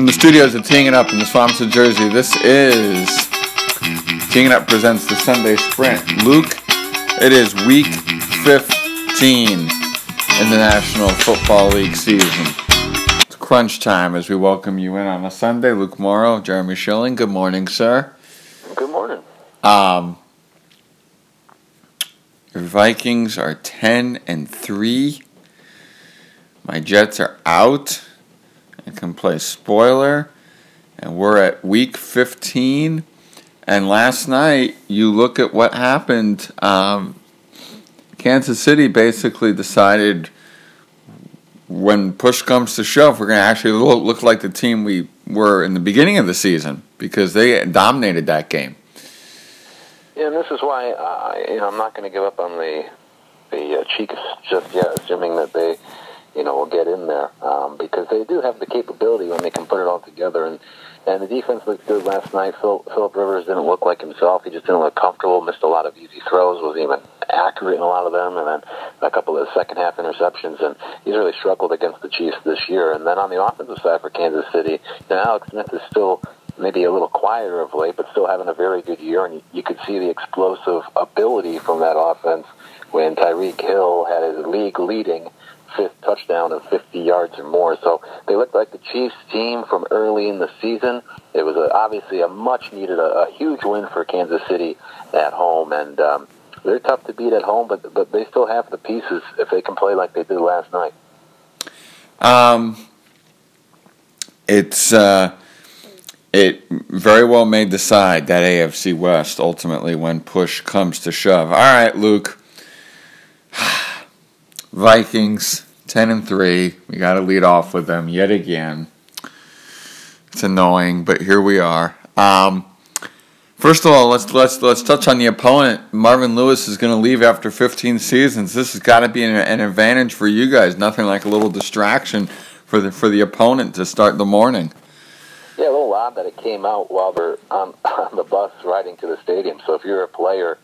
From the studios of Teeing It Up in the Swamps of Jersey, this is Teeing It Up presents the Sunday Sprint. Luke, it is week 15 in the National Football League season. It's crunch time as we welcome you in on a Sunday. Luke Morrow, Jeremy Schilling, good morning, sir. Good morning. Um, your Vikings are 10 and 3. My Jets are out. Can play spoiler. And we're at week 15. And last night, you look at what happened. Um, Kansas City basically decided when push comes to shove, we're going to actually look, look like the team we were in the beginning of the season because they dominated that game. Yeah, and this is why uh, you know I'm not going to give up on the the uh, Chiefs just yet, assuming that they you know will get in there um, because they do have the capability when they can put it all together. And and the defense looked good last night. Phil, Philip Rivers didn't look like himself. He just didn't look comfortable. Missed a lot of easy throws. Was even accurate in a lot of them, and then a couple of second half interceptions. And he's really struggled against the Chiefs this year. And then on the offensive side for Kansas City, you know, Alex Smith is still maybe a little quieter of late, but still having a very good year. And you, you could see the explosive ability from that offense when Tyreek Hill had his league leading fifth touchdown of 50 yards or more. So they looked like the Chiefs team from early in the season. It was a, obviously a much needed, a, a huge win for Kansas City at home, and um, they're tough to beat at home, but but they still have the pieces if they can play like they did last night. Um, it's uh, it very well may decide that AFC West ultimately when push comes to shove. All right, Luke. Vikings, 10 and 3. We got to lead off with them yet again. It's annoying, but here we are. Um, first of all, let's let's let's touch on the opponent. Marvin Lewis is going to leave after 15 seasons. This has got to be an, an advantage for you guys. Nothing like a little distraction for the for the opponent to start the morning. Yeah, a little odd that it came out while they're on, on the bus riding to the stadium. So if you're a player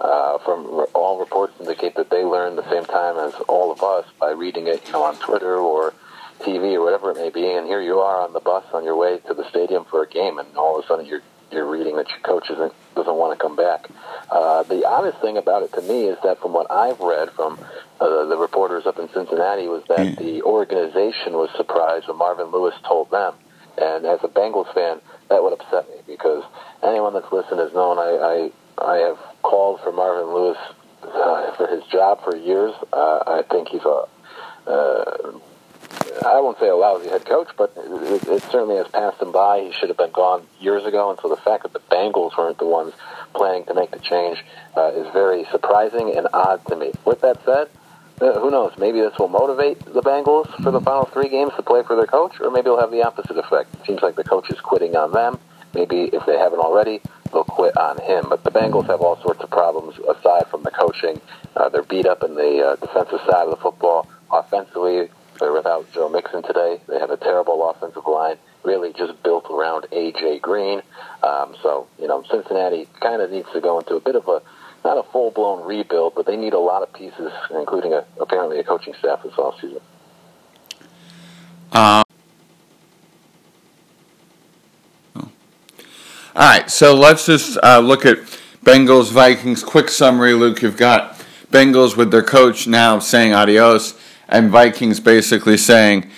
uh, from all reports indicate that they the same time as all of us by reading it, you know, on Twitter or TV or whatever it may be. And here you are on the bus on your way to the stadium for a game, and all of a sudden you're you're reading that your coach isn't doesn't want to come back. Uh, the honest thing about it to me is that from what I've read from uh, the reporters up in Cincinnati was that mm. the organization was surprised when Marvin Lewis told them. And as a Bengals fan, that would upset me because anyone that's listened has known I, I I have called for Marvin Lewis uh, for his job for years. Uh, I think he's a, uh, I won't say a lousy head coach, but it, it certainly has passed him by. He should have been gone years ago, and so the fact that the Bengals weren't the ones planning to make the change uh, is very surprising and odd to me. With that said, uh, who knows? Maybe this will motivate the Bengals for the final three games to play for their coach, or maybe it'll have the opposite effect. It seems like the coach is quitting on them. Maybe if they haven't already, they'll quit on him. But the Bengals have all sorts of problems aside from the coaching. Uh, they're beat up in the uh, defensive side of the football. Offensively, they're without Joe Mixon today. They have a terrible offensive line, really just built around A.J. Green. Um, so, you know, Cincinnati kind of needs to go into a bit of a not a full blown rebuild, but they need a lot of pieces, including a, apparently a coaching staff this offseason. Um. All right, so let's just uh, look at Bengals Vikings. Quick summary, Luke. You've got Bengals with their coach now saying adios, and Vikings basically saying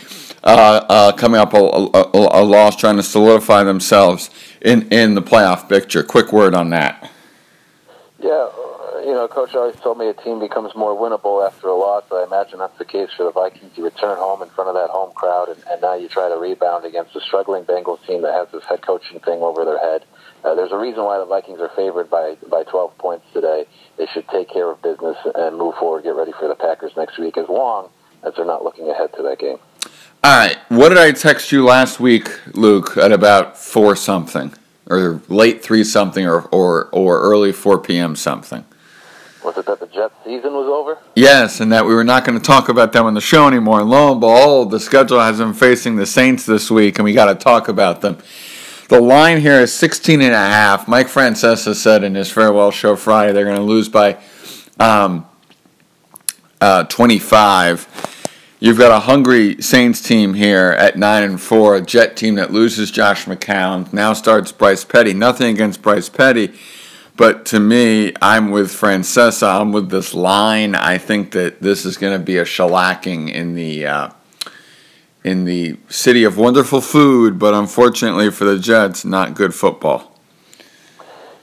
uh, uh, coming up a, a, a, loss, trying to solidify themselves in, in the playoff picture. Quick word on that. Yeah, you know, Coach always told me a team becomes more winnable after a loss. I imagine that's the case for the Vikings. You return home in front of that home crowd, and, and now you try to rebound against a struggling Bengals team that has this head coaching thing over their head. Uh, there's a reason why the Vikings are favored by by 12 points today. They should take care of business and move forward, get ready for the Packers next week, as long as they're not looking ahead to that game. All right. What did I text you last week, Luke, at about four something, or late three something, or or or early 4 p.m. something? Was it that the Jets season was over? Yes, and that we were not going to talk about them on the show anymore. And lo and behold, the schedule has them facing the Saints this week, and we got to talk about them. The line here is 16 and a half. Mike Francesa said in his farewell show Friday they're going to lose by um, uh, 25. you've got a hungry Saints team here at nine and four, a Jet team that loses Josh McCown, now starts Bryce Petty. Nothing against Bryce Petty, but to me, I'm with Francesa. I'm with this line. I think that this is going to be a shellacking in the. Uh, in the city of wonderful food, but unfortunately for the Jets, not good football.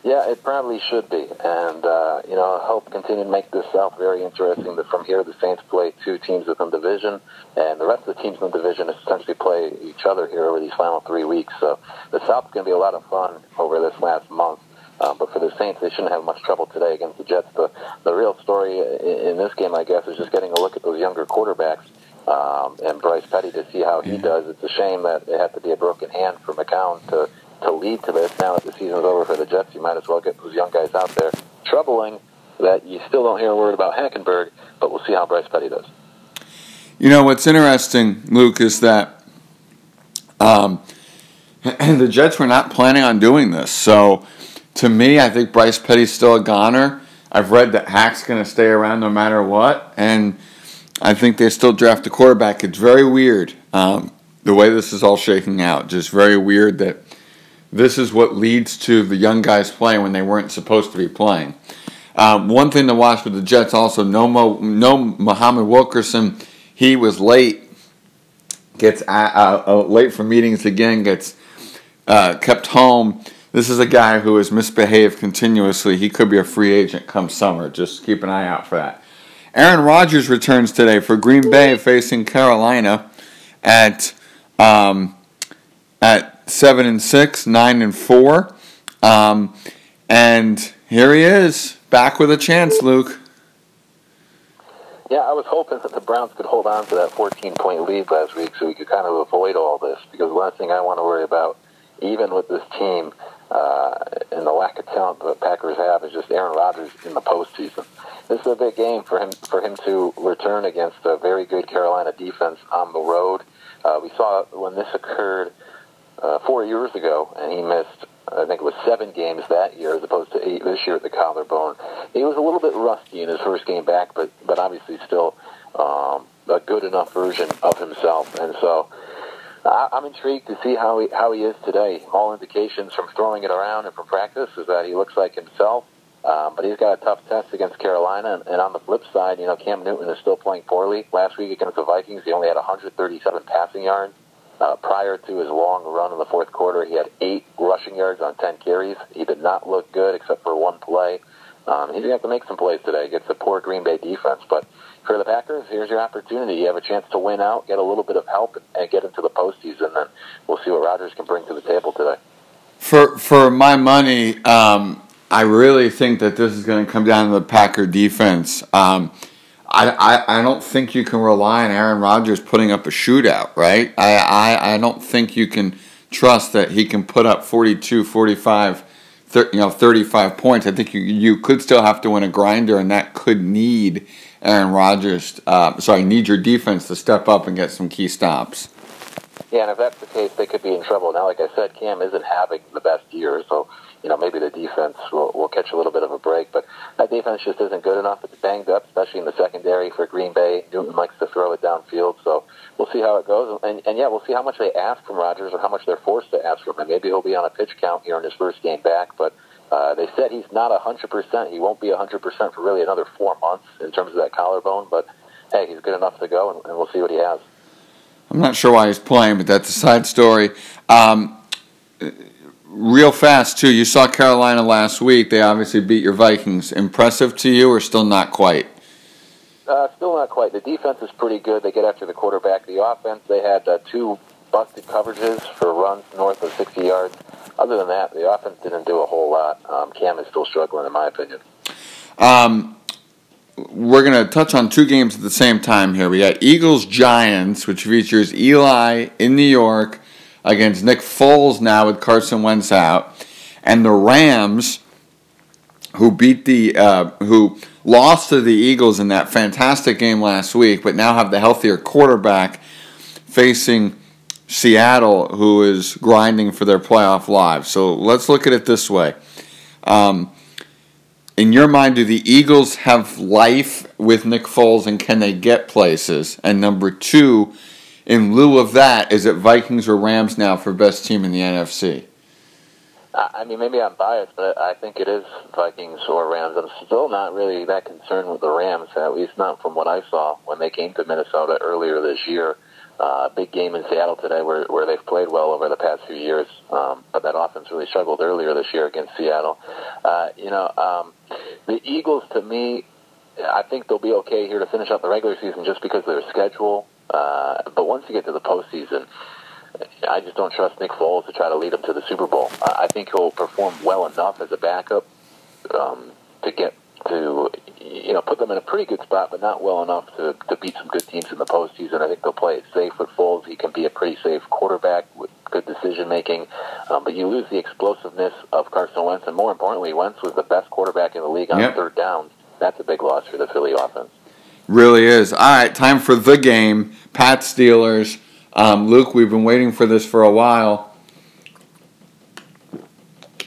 Yeah, it probably should be, and uh, you know, I hope continue to make this South very interesting. That from here, the Saints play two teams within the division, and the rest of the teams in the division essentially play each other here over these final three weeks. So the South is going to be a lot of fun over this last month. Um, but for the Saints, they shouldn't have much trouble today against the Jets. The the real story in, in this game, I guess, is just getting a look at those younger quarterbacks um, and Bryce Petty to see how he does. It's a shame that it had to be a broken hand for McCown to to lead to this. Now that the season's over for the Jets, you might as well get those young guys out there. Troubling that you still don't hear a word about Hackenberg, but we'll see how Bryce Petty does. You know what's interesting, Luke, is that um, the Jets were not planning on doing this. So, to me, I think Bryce Petty's still a goner. I've read that Hack's going to stay around no matter what, and I think they still draft a quarterback. It's very weird um, the way this is all shaking out. Just very weird that this is what leads to the young guys playing when they weren't supposed to be playing. Um, one thing to watch with the Jets also, no, Mo, no Muhammad Wilkerson. He was late, gets uh, uh, late for meetings again, gets uh, kept home. This is a guy who has misbehaved continuously. He could be a free agent come summer. Just keep an eye out for that. Aaron Rodgers returns today for Green Bay facing Carolina at um, at seven and six, nine and four, um, and here he is back with a chance, Luke. Yeah, I was hoping that the Browns could hold on to that 14 point lead last week so we could kind of avoid all this because the last thing I want to worry about, even with this team uh, and the lack of talent the Packers have, is just Aaron Rodgers in the postseason this is a big game for him for him to return against a very good Carolina defense on the road. Uh, we saw when this occurred uh, four years ago, and he missed. I think it was seven games that year, as opposed to eight this year at the collarbone. He was a little bit rusty in his first game back, but but obviously still um, a good enough version of himself. And so I'm intrigued to see how he how he is today. All indications from throwing it around and from practice is that he looks like himself. Um, but he's got a tough test against Carolina. And, and on the flip side, you know, Cam Newton is still playing poorly. Last week against the Vikings, he only had 137 passing yards. Uh, prior to his long run in the fourth quarter, he had eight rushing yards on 10 carries. He did not look good except for one play. Um, he's going to have to make some plays today against the poor Green Bay defense. But for the Packers, here's your opportunity. You have a chance to win out, get a little bit of help, and get into the postseason. And we'll see what Rodgers can bring to the table today. For for my money, um, I really think that this is going to come down to the Packer defense. Um, I, I, I don't think you can rely on Aaron Rodgers putting up a shootout, right? I, I, I don't think you can trust that he can put up 42, 45, 30, you know, 35 points. I think you, you could still have to win a grinder, and that could need Aaron Rodgers, uh, sorry, need your defense to step up and get some key stops. Yeah, and if that's the case, they could be in trouble. Now, like I said, Cam isn't having the best year, so you know, maybe the defense will, will catch a little bit of a break. But that defense just isn't good enough. It's banged up, especially in the secondary for Green Bay. Newton likes to throw it downfield, so we'll see how it goes. And, and yeah, we'll see how much they ask from Rodgers or how much they're forced to ask from him. Maybe he'll be on a pitch count here in his first game back, but uh, they said he's not a 100%. He won't be a 100% for really another four months in terms of that collarbone, but hey, he's good enough to go, and, and we'll see what he has. I'm not sure why he's playing, but that's a side story. Um, real fast too. You saw Carolina last week. They obviously beat your Vikings. Impressive to you, or still not quite? Uh, still not quite. The defense is pretty good. They get after the quarterback. The offense, they had uh, two busted coverages for runs north of 60 yards. Other than that, the offense didn't do a whole lot. Um, Cam is still struggling, in my opinion. Um, we're going to touch on two games at the same time here. We got Eagles Giants, which features Eli in New York against Nick Foles now with Carson Wentz out, and the Rams, who beat the uh, who lost to the Eagles in that fantastic game last week, but now have the healthier quarterback facing Seattle, who is grinding for their playoff lives. So let's look at it this way. Um, in your mind, do the Eagles have life with Nick Foles and can they get places? And number two, in lieu of that, is it Vikings or Rams now for best team in the NFC? I mean, maybe I'm biased, but I think it is Vikings or Rams. I'm still not really that concerned with the Rams, at least not from what I saw when they came to Minnesota earlier this year. Uh, big game in Seattle today where, where they've played well over the past few years, um, but that offense really struggled earlier this year against Seattle. Uh, you know, um, the Eagles, to me, I think they'll be okay here to finish out the regular season just because of their schedule. Uh, but once you get to the postseason, I just don't trust Nick Foles to try to lead them to the Super Bowl. I think he'll perform well enough as a backup um, to get to you know put them in a pretty good spot, but not well enough to, to beat some good teams in the postseason. I think they'll play it safe with Foles. He can be a pretty safe quarterback with good decision making, um, but you lose the explosiveness of Carson Wentz, and more importantly, Wentz was the best quarterback in the league on yep. third down. That's a big loss for the Philly offense. Really is. All right, time for the game. Pat Steelers. Um, Luke, we've been waiting for this for a while.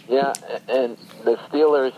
Yeah, and the Steelers.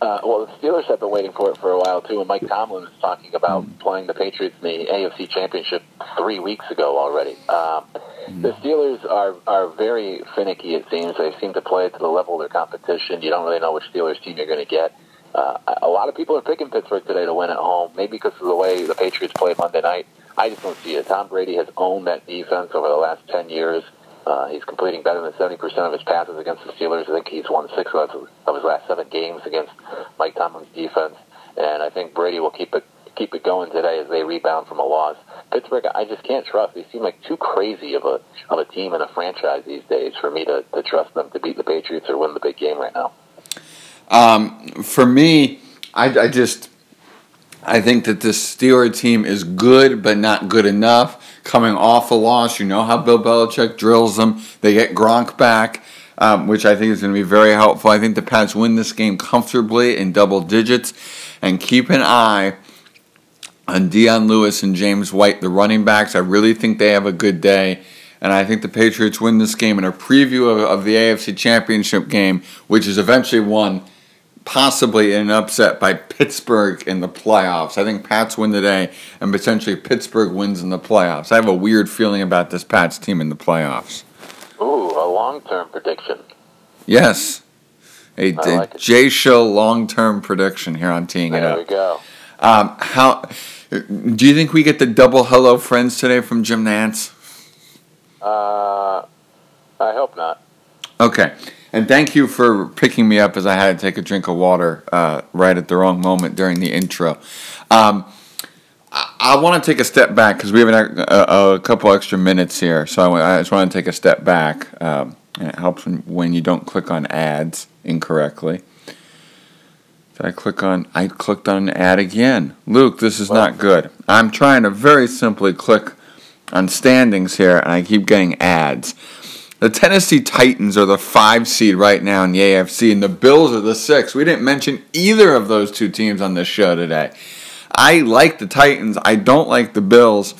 Uh, well, the Steelers have been waiting for it for a while too, and Mike Tomlin was talking about mm. playing the Patriots in the AFC Championship three weeks ago already. Um, mm. The Steelers are are very finicky. It seems they seem to play to the level of their competition. You don't really know which Steelers team you're going to get. Uh, a lot of people are picking Pittsburgh today to win at home, maybe because of the way the Patriots played Monday night. I just don't see it. Tom Brady has owned that defense over the last 10 years. Uh, he's completing better than 70% of his passes against the Steelers. I think he's won six of his last seven games against Mike Tomlin's defense. And I think Brady will keep it keep it going today as they rebound from a loss. Pittsburgh, I just can't trust. They seem like too crazy of a of a team and a franchise these days for me to, to trust them to beat the Patriots or win the big game right now. Um, for me, I, I just I think that this Steeler team is good, but not good enough. Coming off a loss, you know how Bill Belichick drills them. They get Gronk back, um, which I think is going to be very helpful. I think the Pats win this game comfortably in double digits. And keep an eye on Dion Lewis and James White, the running backs. I really think they have a good day. And I think the Patriots win this game in a preview of, of the AFC Championship game, which is eventually won possibly an upset by Pittsburgh in the playoffs. I think Pats win today, and potentially Pittsburgh wins in the playoffs. I have a weird feeling about this Pats team in the playoffs. Ooh, a long-term prediction. Yes, a like J Show long-term prediction here on teeing there it up. There we go. Um, how do you think we get the double hello friends today from Jim Nantz? Uh, I hope not. Okay. And thank you for picking me up as I had to take a drink of water uh, right at the wrong moment during the intro. Um, I, I want to take a step back because we have a, a, a, couple extra minutes here. So I, I, just want to take a step back. Um, and it helps when, when you don't click on ads incorrectly. I click on? I clicked on an ad again. Luke, this is not good. I'm trying to very simply click on standings here, and I keep getting ads. The Tennessee Titans are the five seed right now in the AFC, and the Bills are the six. We didn't mention either of those two teams on this show today. I like the Titans. I don't like the Bills.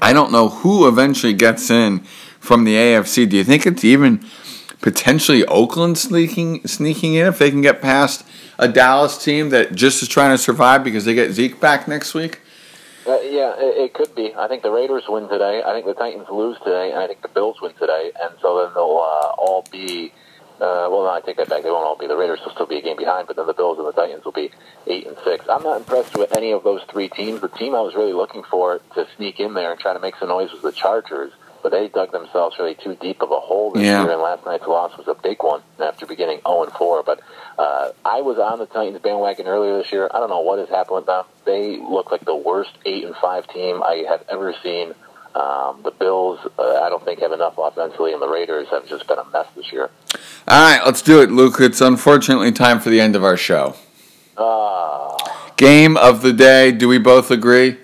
I don't know who eventually gets in from the AFC. Do you think it's even potentially Oakland sneaking sneaking in if they can get past a Dallas team that just is trying to survive because they get Zeke back next week? Yeah, it, it could be. I think the Raiders win today. I think the Titans lose today, and I think the Bills win today, and so then they'll uh, all be. Uh, well, no, I take that back. They won't all be. The Raiders will still be a game behind, but then the Bills and the Titans will be eight and six. I'm not impressed with any of those three teams. The team I was really looking for to sneak in there and try to make some noise was the Chargers but they dug themselves really too deep of a hole this yeah. year, and last night's loss was a big one after beginning 0 and 4. But uh, I was on the Titans bandwagon earlier this year. I don't know what has happened with them. They look like the worst 8 and 5 team I have ever seen. Um, the Bills, uh, I don't think, have enough offensively, and the Raiders have just been a mess this year. All right, let's do it, Luke. It's unfortunately time for the end of our show. Uh, game of the day. Do we both agree?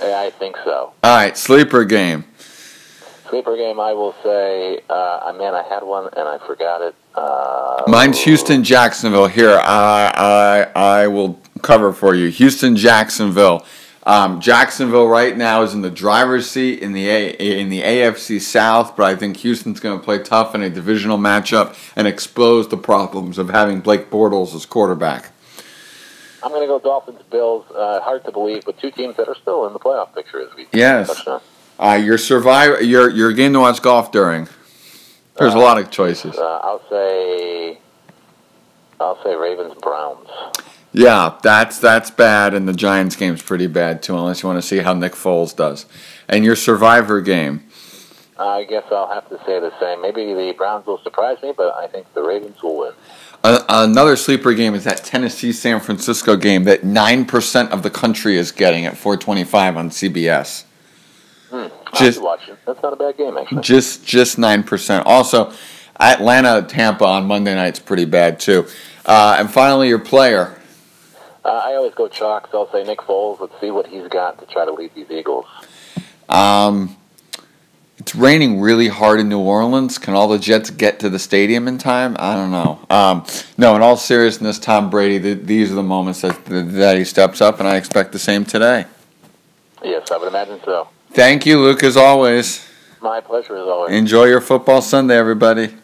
I think so. All right, sleeper game. Sleeper game, I will say, uh, man, I had one and I forgot it. Uh, Mine's Houston Jacksonville. Here, I, I, I will cover for you. Houston Jacksonville. Um, Jacksonville right now is in the driver's seat in the A- in the AFC South, but I think Houston's going to play tough in a divisional matchup and expose the problems of having Blake Bortles as quarterback. I'm going to go Dolphins Bills. Uh, hard to believe, but two teams that are still in the playoff picture as we Yes. Uh, your survivor, your your game to watch golf during. There's a lot of choices. Uh, I'll say, I'll say Ravens Browns. Yeah, that's that's bad, and the Giants game's pretty bad too, unless you want to see how Nick Foles does. And your survivor game. I guess I'll have to say the same. Maybe the Browns will surprise me, but I think the Ravens will win. Uh, another sleeper game is that Tennessee San Francisco game that nine percent of the country is getting at 425 on CBS. I'll Just watching. That's not a bad game, actually. just just nine percent. Also, Atlanta Tampa on Monday night's pretty bad too. Uh, and finally, your player. Uh, I always go chalk, so I'll say Nick Foles. Let's see what he's got to try to lead these Eagles. Um, it's raining really hard in New Orleans. Can all the Jets get to the stadium in time? I don't know. Um, no, in all seriousness, Tom Brady, th- these are the moments that, that he steps up, and I expect the same today. Yes, I would imagine so. Thank you, Luke, as always. My pleasure as always. Enjoy your football Sunday, everybody.